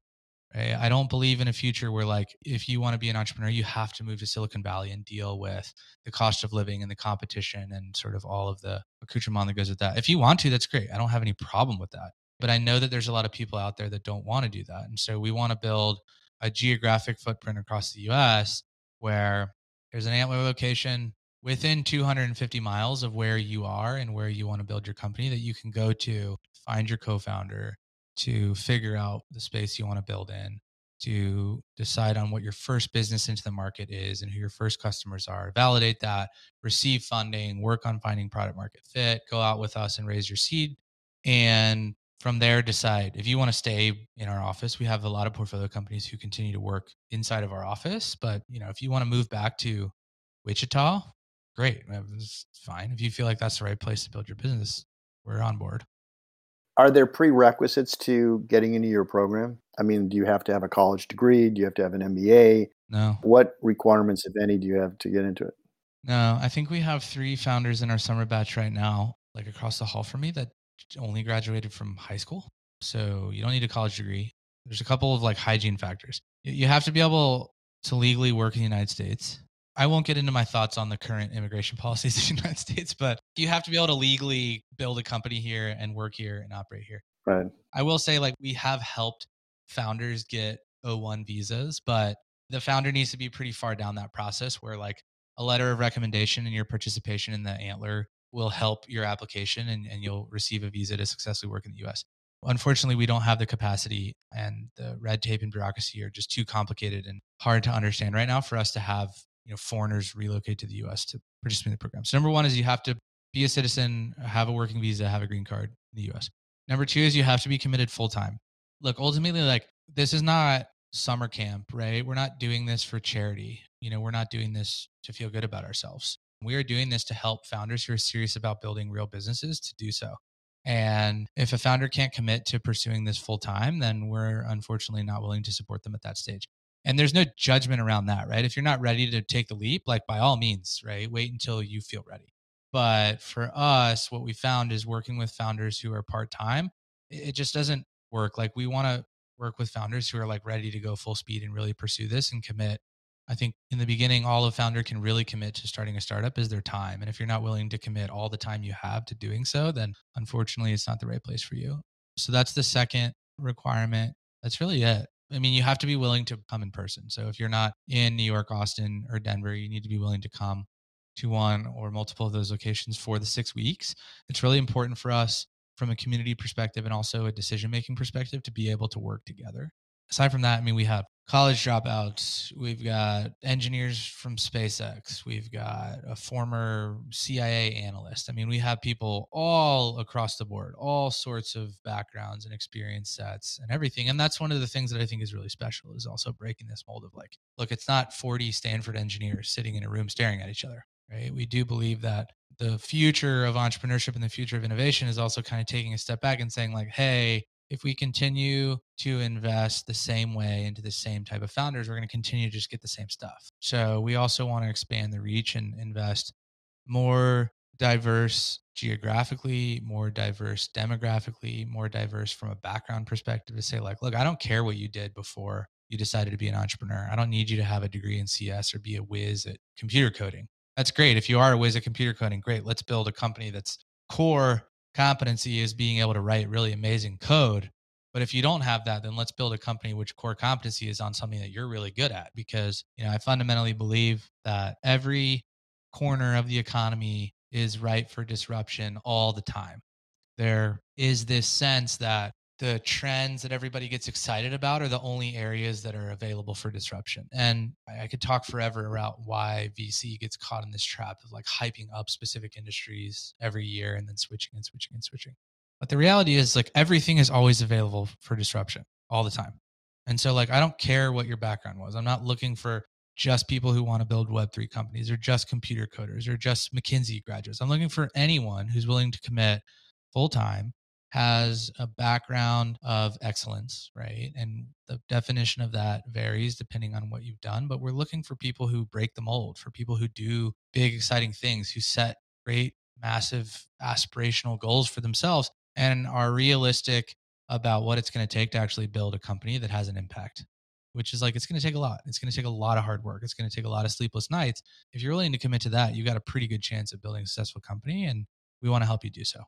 Right? I don't believe in a future where like if you want to be an entrepreneur, you have to move to Silicon Valley and deal with the cost of living and the competition and sort of all of the accoutrement that goes with that. If you want to, that's great. I don't have any problem with that. But I know that there's a lot of people out there that don't want to do that. And so we want to build a geographic footprint across the US where there's an antler location within 250 miles of where you are and where you want to build your company that you can go to find your co-founder to figure out the space you want to build in to decide on what your first business into the market is and who your first customers are validate that receive funding work on finding product market fit go out with us and raise your seed and from there decide if you want to stay in our office we have a lot of portfolio companies who continue to work inside of our office but you know if you want to move back to wichita great it's fine if you feel like that's the right place to build your business we're on board are there prerequisites to getting into your program? I mean, do you have to have a college degree? Do you have to have an MBA? No. What requirements, if any, do you have to get into it? No, I think we have three founders in our summer batch right now, like across the hall from me, that only graduated from high school. So you don't need a college degree. There's a couple of like hygiene factors. You have to be able to legally work in the United States. I won't get into my thoughts on the current immigration policies in the United States, but you have to be able to legally build a company here and work here and operate here. Right. I will say, like, we have helped founders get O1 visas, but the founder needs to be pretty far down that process where, like, a letter of recommendation and your participation in the Antler will help your application and, and you'll receive a visa to successfully work in the US. Unfortunately, we don't have the capacity and the red tape and bureaucracy are just too complicated and hard to understand right now for us to have you know foreigners relocate to the U.S. to participate in the program. So number one is you have to be a citizen, have a working visa, have a green card in the U.S. Number two is you have to be committed full time. Look, ultimately, like this is not summer camp, right? We're not doing this for charity. You know, we're not doing this to feel good about ourselves. We are doing this to help founders who are serious about building real businesses to do so. And if a founder can't commit to pursuing this full time, then we're unfortunately not willing to support them at that stage. And there's no judgment around that, right? If you're not ready to take the leap, like by all means, right? Wait until you feel ready. But for us, what we found is working with founders who are part time, it just doesn't work. Like we want to work with founders who are like ready to go full speed and really pursue this and commit. I think in the beginning, all a founder can really commit to starting a startup is their time. And if you're not willing to commit all the time you have to doing so, then unfortunately, it's not the right place for you. So that's the second requirement. That's really it. I mean, you have to be willing to come in person. So if you're not in New York, Austin, or Denver, you need to be willing to come to one or multiple of those locations for the six weeks. It's really important for us from a community perspective and also a decision making perspective to be able to work together. Aside from that, I mean, we have college dropouts. We've got engineers from SpaceX. We've got a former CIA analyst. I mean, we have people all across the board, all sorts of backgrounds and experience sets and everything. And that's one of the things that I think is really special is also breaking this mold of like, look, it's not 40 Stanford engineers sitting in a room staring at each other, right? We do believe that the future of entrepreneurship and the future of innovation is also kind of taking a step back and saying like, hey, if we continue to invest the same way into the same type of founders, we're going to continue to just get the same stuff. So we also want to expand the reach and invest more diverse geographically, more diverse demographically, more diverse from a background perspective to say, like, look, I don't care what you did before you decided to be an entrepreneur. I don't need you to have a degree in CS or be a whiz at computer coding. That's great. If you are a whiz at computer coding, great. Let's build a company that's core competency is being able to write really amazing code. But if you don't have that, then let's build a company which core competency is on something that you're really good at. Because, you know, I fundamentally believe that every corner of the economy is ripe for disruption all the time. There is this sense that the trends that everybody gets excited about are the only areas that are available for disruption. And I could talk forever about why VC gets caught in this trap of like hyping up specific industries every year and then switching and switching and switching. But the reality is like everything is always available for disruption all the time. And so, like, I don't care what your background was. I'm not looking for just people who want to build Web3 companies or just computer coders or just McKinsey graduates. I'm looking for anyone who's willing to commit full time, has a background of excellence, right? And the definition of that varies depending on what you've done. But we're looking for people who break the mold, for people who do big, exciting things, who set great, massive, aspirational goals for themselves and are realistic about what it's going to take to actually build a company that has an impact which is like it's going to take a lot. It's going to take a lot of hard work. It's going to take a lot of sleepless nights. If you're willing to commit to that, you've got a pretty good chance of building a successful company, and we want to help you do so.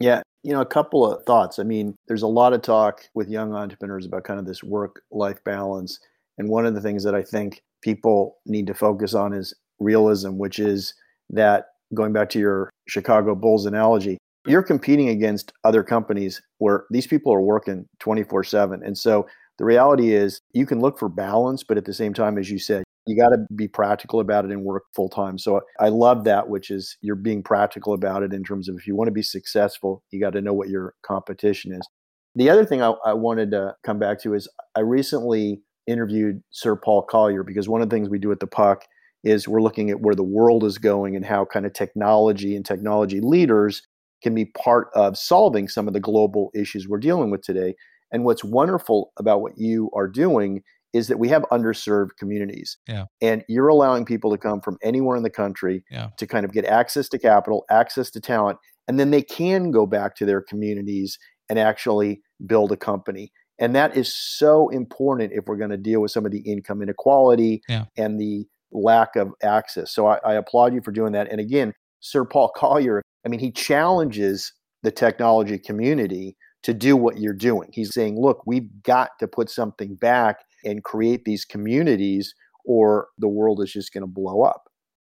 Yeah, you know, a couple of thoughts. I mean, there's a lot of talk with young entrepreneurs about kind of this work life balance. And one of the things that I think people need to focus on is realism, which is that going back to your Chicago Bulls analogy, you're competing against other companies where these people are working 24 7. And so the reality is you can look for balance, but at the same time, as you said, you got to be practical about it and work full time. So I love that, which is you're being practical about it in terms of if you want to be successful, you got to know what your competition is. The other thing I, I wanted to come back to is I recently interviewed Sir Paul Collier because one of the things we do at the Puck is we're looking at where the world is going and how kind of technology and technology leaders can be part of solving some of the global issues we're dealing with today. And what's wonderful about what you are doing is that we have underserved communities. Yeah. And you're allowing people to come from anywhere in the country yeah. to kind of get access to capital, access to talent, and then they can go back to their communities and actually build a company. And that is so important if we're going to deal with some of the income inequality yeah. and the lack of access. So I, I applaud you for doing that. And again, Sir Paul Collier, I mean, he challenges the technology community to do what you're doing. He's saying, look, we've got to put something back and create these communities, or the world is just going to blow up.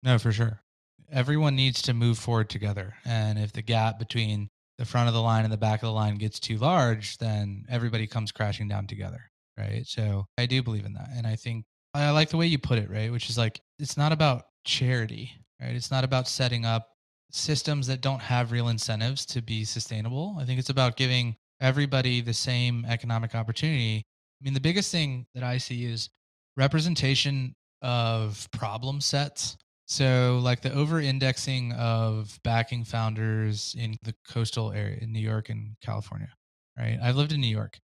No, for sure. Everyone needs to move forward together. And if the gap between the front of the line and the back of the line gets too large, then everybody comes crashing down together. Right. So I do believe in that. And I think I like the way you put it, right? Which is like, it's not about charity, right? It's not about setting up systems that don't have real incentives to be sustainable. I think it's about giving everybody the same economic opportunity. I mean, the biggest thing that I see is representation of problem sets. So, like the over indexing of backing founders in the coastal area in New York and California, right? I've lived in New York.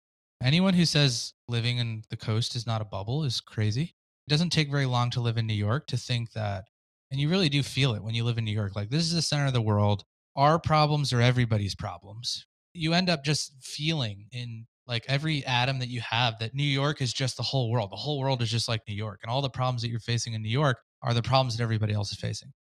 Anyone who says living in the coast is not a bubble is crazy. It doesn't take very long to live in New York to think that and you really do feel it when you live in New York. Like this is the center of the world. Our problems are everybody's problems. You end up just feeling in like every atom that you have that New York is just the whole world. The whole world is just like New York. And all the problems that you're facing in New York are the problems that everybody else is facing.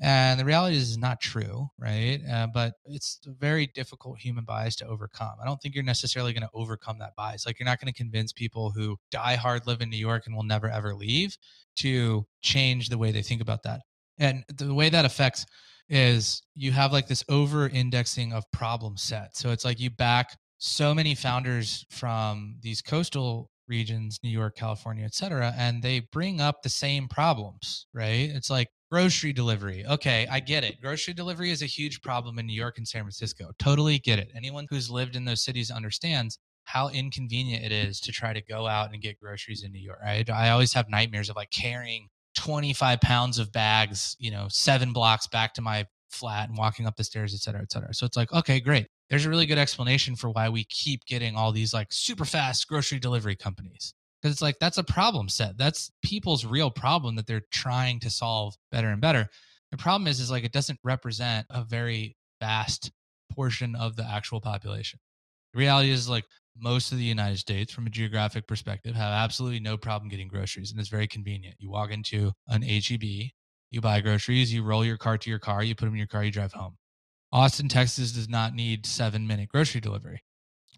And the reality is, not true, right? Uh, but it's a very difficult human bias to overcome. I don't think you're necessarily going to overcome that bias. Like, you're not going to convince people who die hard live in New York and will never ever leave to change the way they think about that. And the way that affects is you have like this over indexing of problem set. So it's like you back so many founders from these coastal regions, New York, California, et cetera, and they bring up the same problems, right? It's like grocery delivery. Okay, I get it. Grocery delivery is a huge problem in New York and San Francisco. Totally get it. Anyone who's lived in those cities understands how inconvenient it is to try to go out and get groceries in New York, right? I always have nightmares of like carrying 25 pounds of bags, you know, seven blocks back to my flat and walking up the stairs, et cetera, et cetera. So it's like, okay, great. There's a really good explanation for why we keep getting all these like super fast grocery delivery companies. Because it's like, that's a problem set. That's people's real problem that they're trying to solve better and better. The problem is, is like, it doesn't represent a very vast portion of the actual population. The reality is like most of the United States, from a geographic perspective, have absolutely no problem getting groceries, and it's very convenient. You walk into an HEB, you buy groceries, you roll your cart to your car, you put them in your car, you drive home. Austin, Texas does not need seven minute grocery delivery.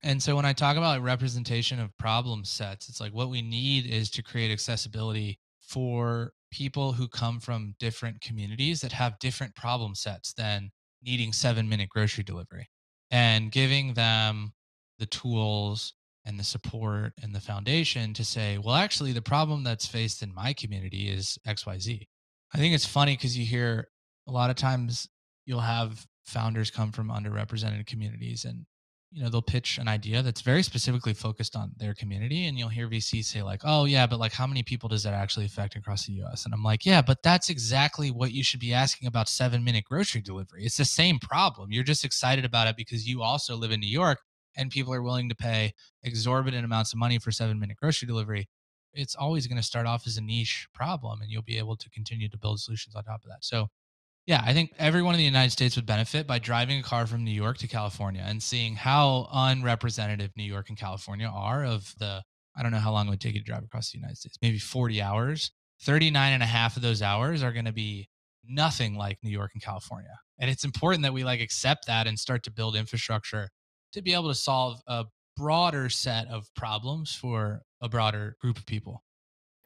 And so when I talk about representation of problem sets, it's like what we need is to create accessibility for people who come from different communities that have different problem sets than needing seven minute grocery delivery and giving them the tools and the support and the foundation to say, well, actually, the problem that's faced in my community is XYZ. I think it's funny because you hear a lot of times you'll have founders come from underrepresented communities and you know they'll pitch an idea that's very specifically focused on their community and you'll hear vcs say like oh yeah but like how many people does that actually affect across the us and i'm like yeah but that's exactly what you should be asking about seven minute grocery delivery. It's the same problem. You're just excited about it because you also live in new york and people are willing to pay exorbitant amounts of money for seven minute grocery delivery. It's always going to start off as a niche problem and you'll be able to continue to build solutions on top of that. So yeah, I think everyone in the United States would benefit by driving a car from New York to California and seeing how unrepresentative New York and California are of the, I don't know how long it would take you to drive across the United States, maybe 40 hours. 39 and a half of those hours are going to be nothing like New York and California. And it's important that we like accept that and start to build infrastructure to be able to solve a broader set of problems for a broader group of people.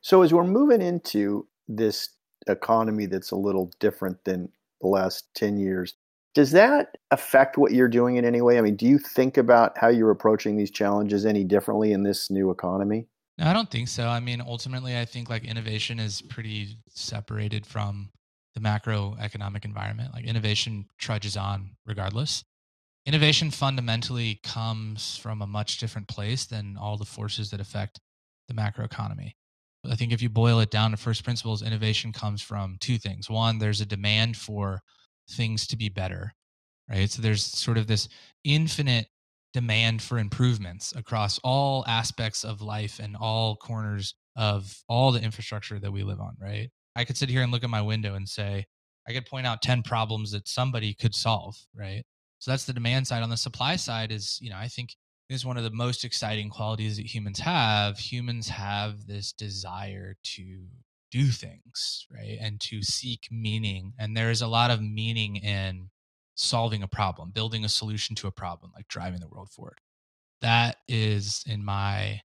So as we're moving into this economy that's a little different than the last 10 years. Does that affect what you're doing in any way? I mean, do you think about how you're approaching these challenges any differently in this new economy? No, I don't think so. I mean, ultimately, I think like innovation is pretty separated from the macroeconomic environment. Like innovation trudges on regardless. Innovation fundamentally comes from a much different place than all the forces that affect the macroeconomy. I think if you boil it down to first principles, innovation comes from two things. One, there's a demand for things to be better, right? So there's sort of this infinite demand for improvements across all aspects of life and all corners of all the infrastructure that we live on, right? I could sit here and look at my window and say, I could point out 10 problems that somebody could solve, right? So that's the demand side. On the supply side is, you know, I think is one of the most exciting qualities that humans have. Humans have this desire to do things, right? And to seek meaning. And there is a lot of meaning in solving a problem, building a solution to a problem, like driving the world forward. That is, in my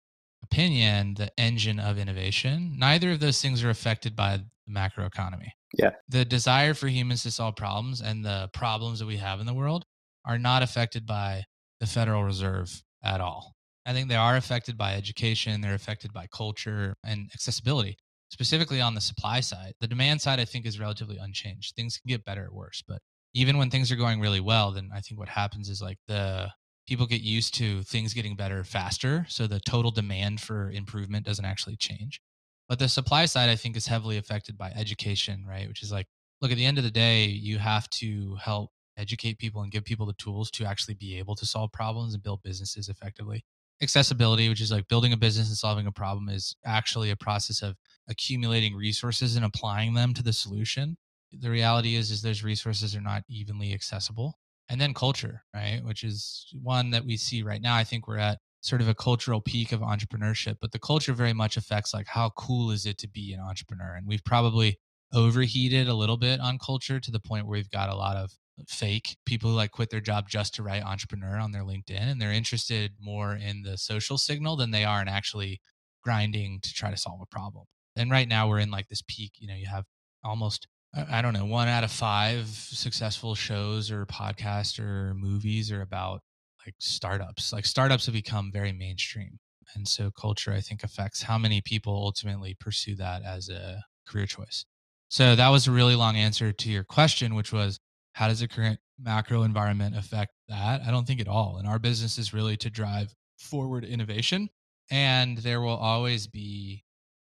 opinion, the engine of innovation. Neither of those things are affected by the macroeconomy. Yeah. The desire for humans to solve problems and the problems that we have in the world are not affected by the Federal Reserve at all. I think they are affected by education, they're affected by culture and accessibility, specifically on the supply side. The demand side, I think, is relatively unchanged. Things can get better or worse, but even when things are going really well, then I think what happens is like the people get used to things getting better faster. So the total demand for improvement doesn't actually change. But the supply side, I think, is heavily affected by education, right? Which is like, look, at the end of the day, you have to help educate people and give people the tools to actually be able to solve problems and build businesses effectively. Accessibility, which is like building a business and solving a problem, is actually a process of accumulating resources and applying them to the solution. The reality is, is those resources are not evenly accessible. And then culture, right? Which is one that we see right now. I think we're at sort of a cultural peak of entrepreneurship, but the culture very much affects like how cool is it to be an entrepreneur? And we've probably overheated a little bit on culture to the point where we've got a lot of fake people who like quit their job just to write entrepreneur on their LinkedIn and they're interested more in the social signal than they are in actually grinding to try to solve a problem. And right now we're in like this peak, you know, you have almost I don't know, one out of five successful shows or podcasts or movies are about like startups. Like startups have become very mainstream. And so culture, I think, affects how many people ultimately pursue that as a career choice. So that was a really long answer to your question, which was how does the current macro environment affect that? I don't think at all. And our business is really to drive forward innovation. And there will always be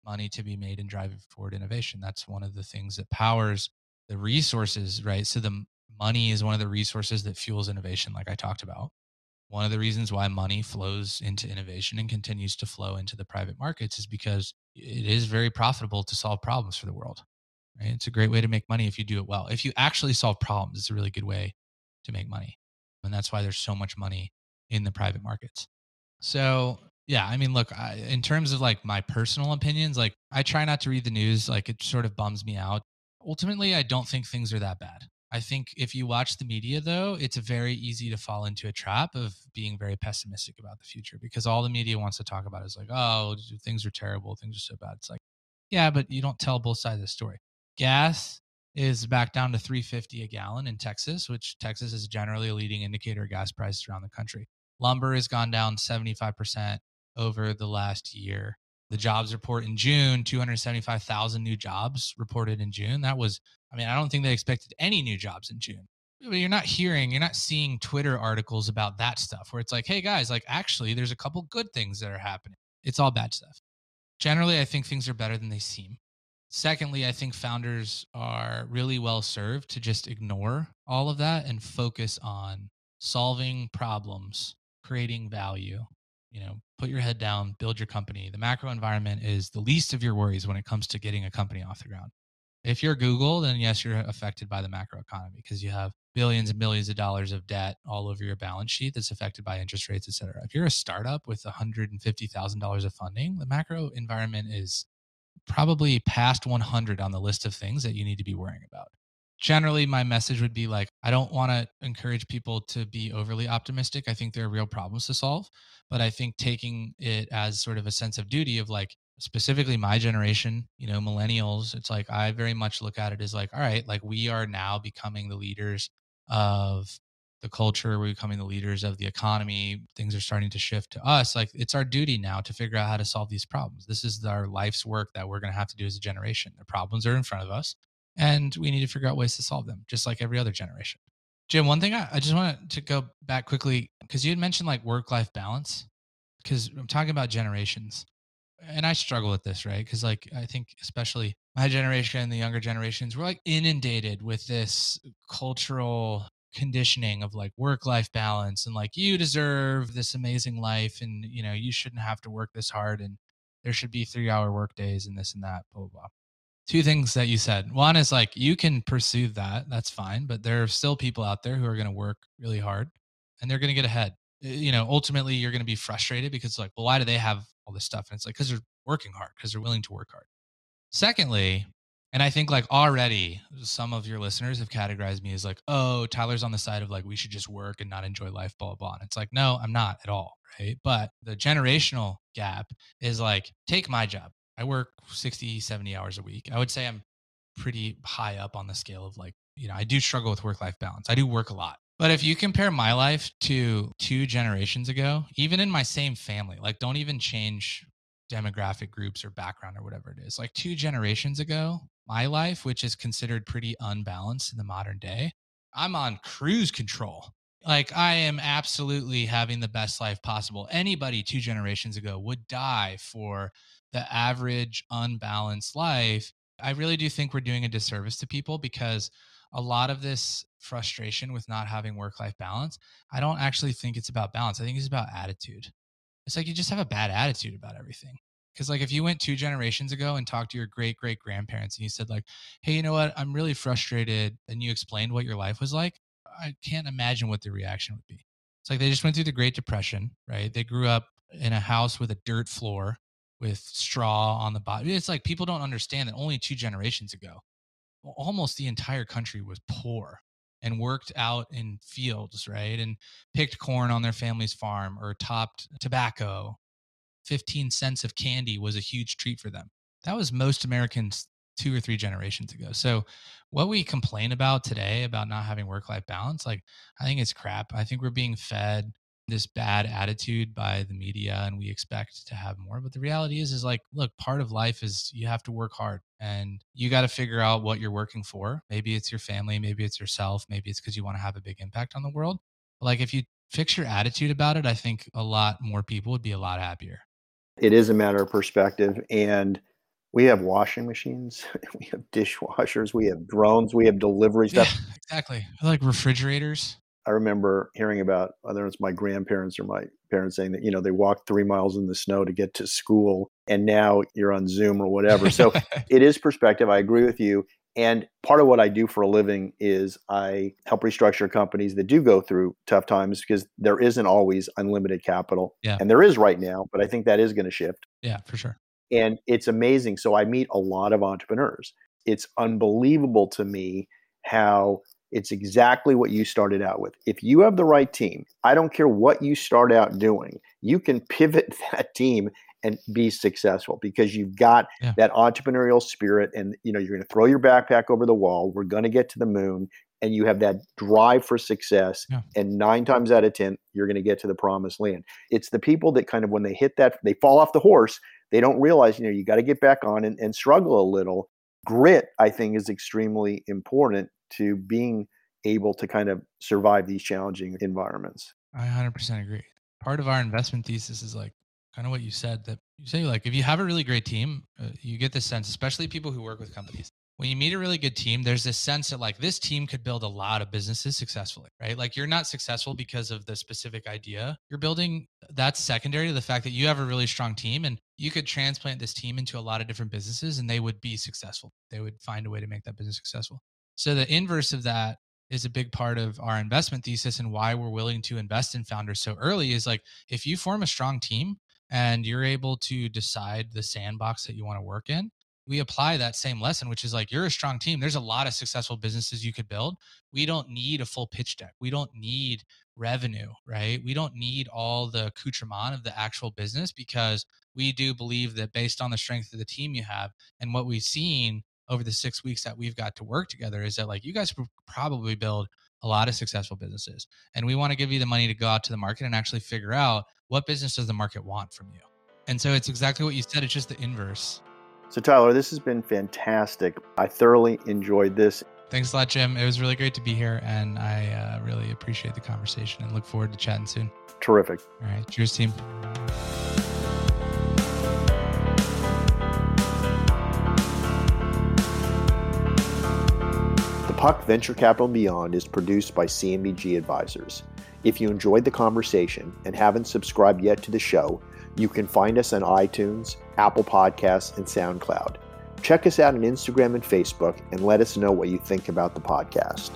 money to be made in driving forward innovation. That's one of the things that powers the resources, right? So the money is one of the resources that fuels innovation, like I talked about. One of the reasons why money flows into innovation and continues to flow into the private markets is because it is very profitable to solve problems for the world. Right? It's a great way to make money if you do it well. If you actually solve problems, it's a really good way to make money. And that's why there's so much money in the private markets. So, yeah, I mean, look, I, in terms of like my personal opinions, like I try not to read the news. Like it sort of bums me out. Ultimately, I don't think things are that bad. I think if you watch the media, though, it's very easy to fall into a trap of being very pessimistic about the future because all the media wants to talk about is like, oh, things are terrible, things are so bad. It's like, yeah, but you don't tell both sides of the story. Gas is back down to 350 a gallon in Texas, which Texas is generally a leading indicator of gas prices around the country. Lumber has gone down 75% over the last year. The jobs report in June, 275,000 new jobs reported in June. That was, I mean, I don't think they expected any new jobs in June. But you're not hearing, you're not seeing Twitter articles about that stuff where it's like, hey guys, like actually, there's a couple good things that are happening. It's all bad stuff. Generally, I think things are better than they seem. Secondly, I think founders are really well served to just ignore all of that and focus on solving problems, creating value. You know, put your head down, build your company. The macro environment is the least of your worries when it comes to getting a company off the ground. If you're Google, then yes, you're affected by the macro economy because you have billions and billions of dollars of debt all over your balance sheet that's affected by interest rates, et cetera. If you're a startup with $150,000 of funding, the macro environment is probably past 100 on the list of things that you need to be worrying about. Generally, my message would be like, I don't want to encourage people to be overly optimistic. I think there are real problems to solve, but I think taking it as sort of a sense of duty of like, specifically my generation, you know, millennials, it's like I very much look at it as like, all right, like we are now becoming the leaders of the culture, we're becoming the leaders of the economy. Things are starting to shift to us. Like it's our duty now to figure out how to solve these problems. This is our life's work that we're going to have to do as a generation. The problems are in front of us, and we need to figure out ways to solve them, just like every other generation. Jim, one thing I, I just wanted to go back quickly because you had mentioned like work life balance, because I'm talking about generations. And I struggle with this, right? Because, like, I think especially my generation and the younger generations, we're like inundated with this cultural conditioning of like work life balance and like you deserve this amazing life and you know you shouldn't have to work this hard and there should be three hour work days and this and that blah blah blah. Two things that you said. One is like you can pursue that that's fine but there are still people out there who are going to work really hard and they're going to get ahead. Eh, you know ultimately you're going to be frustrated because like well why do they have all this stuff? And it's like because they're working hard because they're willing to work hard. Secondly and I think like already some of your listeners have categorized me as like, oh, Tyler's on the side of like we should just work and not enjoy life, blah, blah, blah. And it's like, no, I'm not at all. Right. But the generational gap is like, take my job. I work 60, 70 hours a week. I would say I'm pretty high up on the scale of like, you know, I do struggle with work life balance. I do work a lot. But if you compare my life to two generations ago, even in my same family, like don't even change demographic groups or background or whatever it is. Like two generations ago, my life, which is considered pretty unbalanced in the modern day, I'm on cruise control. Like I am absolutely having the best life possible. Anybody two generations ago would die for the average unbalanced life. I really do think we're doing a disservice to people because a lot of this frustration with not having work life balance, I don't actually think it's about balance. I think it's about attitude. It's like you just have a bad attitude about everything. Because like if you went two generations ago and talked to your great great grandparents and you said like, "Hey, you know what? I'm really frustrated," and you explained what your life was like, I can't imagine what the reaction would be. It's like they just went through the Great Depression, right? They grew up in a house with a dirt floor with straw on the bottom. It's like people don't understand that only two generations ago, almost the entire country was poor and worked out in fields, right? And picked corn on their family's farm or topped tobacco 15 cents of candy was a huge treat for them. That was most Americans two or three generations ago. So, what we complain about today about not having work life balance, like, I think it's crap. I think we're being fed this bad attitude by the media and we expect to have more but the reality is is like look part of life is you have to work hard and you got to figure out what you're working for maybe it's your family maybe it's yourself maybe it's because you want to have a big impact on the world but like if you fix your attitude about it i think a lot more people would be a lot happier it is a matter of perspective. And we have washing machines, we have dishwashers, we have drones, we have delivery stuff. Yeah, exactly. like refrigerators. I remember hearing about whether it's my grandparents or my parents saying that, you know, they walked three miles in the snow to get to school and now you're on Zoom or whatever. So it is perspective. I agree with you. And part of what I do for a living is I help restructure companies that do go through tough times because there isn't always unlimited capital. Yeah. And there is right now, but I think that is going to shift. Yeah, for sure. And it's amazing. So I meet a lot of entrepreneurs. It's unbelievable to me how it's exactly what you started out with. If you have the right team, I don't care what you start out doing, you can pivot that team and be successful because you've got yeah. that entrepreneurial spirit and you know you're going to throw your backpack over the wall we're going to get to the moon and you have that drive for success yeah. and 9 times out of 10 you're going to get to the promised land it's the people that kind of when they hit that they fall off the horse they don't realize you know you got to get back on and, and struggle a little grit i think is extremely important to being able to kind of survive these challenging environments. I 100% agree. Part of our investment thesis is like kind of what you said that you say like if you have a really great team, uh, you get this sense, especially people who work with companies. When you meet a really good team, there's this sense that like this team could build a lot of businesses successfully, right? Like you're not successful because of the specific idea you're building. That's secondary to the fact that you have a really strong team and you could transplant this team into a lot of different businesses and they would be successful. They would find a way to make that business successful. So the inverse of that is a big part of our investment thesis and why we're willing to invest in founders so early is like if you form a strong team and you're able to decide the sandbox that you want to work in we apply that same lesson which is like you're a strong team there's a lot of successful businesses you could build. We don't need a full pitch deck. We don't need revenue right? We don't need all the accoutrement of the actual business because we do believe that based on the strength of the team you have and what we've seen over the six weeks that we've got to work together is that like you guys probably build a lot of successful businesses and we want to give you the money to go out to the market and actually figure out what business does the market want from you. And so it's exactly what you said it's just the inverse. So tyler this has been fantastic. I thoroughly enjoyed this. Thanks a lot jim. It was really great to be here and i uh, really appreciate the conversation and look forward to chatting soon. Terrific. All right cheers team Puck Venture Capital and Beyond is produced by CMBG Advisors. If you enjoyed the conversation and haven't subscribed yet to the show, you can find us on iTunes, Apple Podcasts, and SoundCloud. Check us out on Instagram and Facebook and let us know what you think about the podcast.